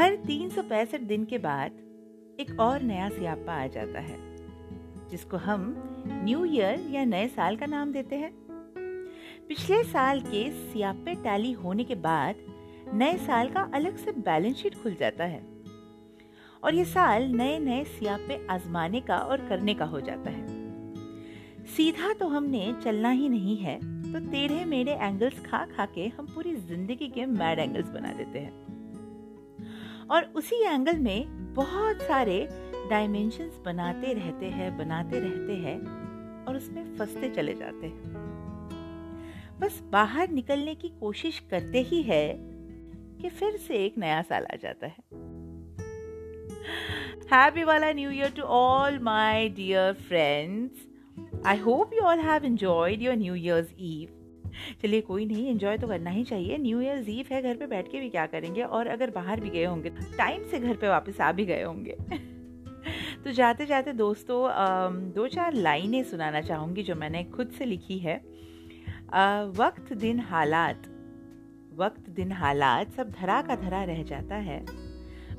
हर तीन दिन के बाद एक और नया सियापा आ जाता है, जिसको हम न्यू ईयर या नए साल का नाम देते हैं। पिछले साल के सियापे टैली होने के बाद नए साल का अलग से बैलेंस शीट खुल जाता है और ये साल नए नए सियापे आजमाने का और करने का हो जाता है। सीधा तो हमने चलना ही नहीं है तो तेरे मेरे एंगल्स खा खा के हम पूरी ज़िंदगी के मैड एंगल्स बना देते हैं। और उसी एंगल में बहुत सारे डायमेंशंस बनाते रहते हैं, बनाते रहते हैं और उसमें फंसते चले जाते हैं। बस बाहर निकलने की कोशिश करते ही है कि फिर से एक नया साल आ जाता है। हैप्पी वाला new year to all my dear friends I hope you all have enjoyed your new year's eve चलिए कोई नहीं एंजॉय तो करना ही चाहिए। न्यू ईयर ईव है घर पे, बैठ के भी क्या करेंगे? और अगर बाहर भी गए होंगे टाइम से घर पे वापस आ भी गए होंगे। तो जाते जाते दोस्तों दो चार लाइनें सुनाना चाहूँगी जो मैंने खुद से लिखी है। वक्त, दिन, हालात। वक्त, दिन, हालात सब धरा का धरा रह जाता है।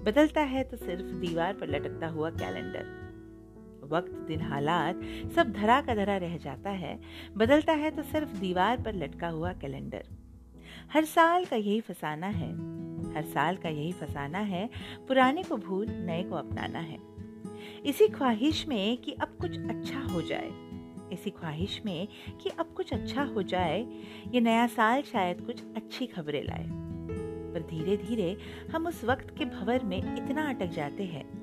बदलता है तो सिर्फ़ दीवार पर लटकता हुआ कैलेंडर वक्त, दिन हालात, सब धरा का धरा रह जाता है। बदलता है तो सिर्फ़ दीवार पर लटका हुआ कैलेंडर। हर साल का यही फसाना है। हर साल का यही फसाना है। पुराने को भूल, नए को अपनाना है। इसी ख्वाहिश में कि अब कुछ अच्छा हो जाए। इसी ख्वाहिश में कि अब कुछ अच्छा हो जाए, ये नया साल शायद कुछ अच्छी खबरें लाए। पर धीरे धीरे हम उस वक्त के भंवर में इतना अटक जाते हैं।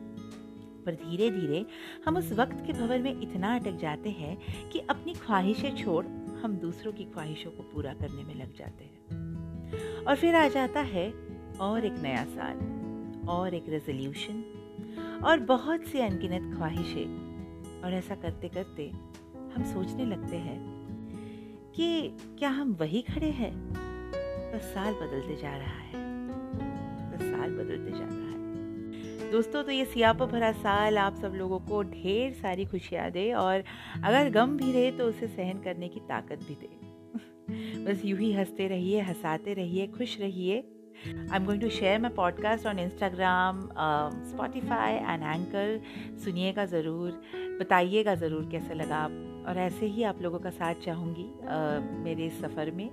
पर धीरे धीरे हम उस वक्त के भंवर में इतना अटक जाते हैं कि अपनी ख्वाहिशें छोड़ हम दूसरों की ख्वाहिशों को पूरा करने में लग जाते हैं। और फिर आ जाता है और एक नया साल, और एक रेजोल्यूशन और बहुत सी अनगिनत ख्वाहिशें। और ऐसा करते करते हम सोचने लगते हैं कि क्या हम वही खड़े हैं? बस साल बदलते जा रहा है। बस साल बदलते जा रहा है। दोस्तों तो ये सियापा भरा साल आप सब लोगों को ढेर सारी खुशियाँ दे और अगर गम भी रहे तो उसे सहन करने की ताकत भी दे। बस यूँ ही हँसते रहिए, हंसाते रहिए, खुश रहिए। I am going to share my podcast on Instagram Spotify and Anchor सुनिएगा ज़रूर, बताइएगा ज़रूर कैसा लगा और ऐसे ही आप लोगों का साथ चाहूँगी मेरे इस सफ़र में।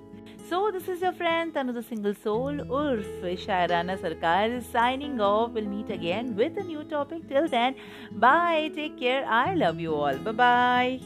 So this is your friend single soul उर्फ़ शायराना सरकार signing off will meet again with new topic till then bye take care I love you all bye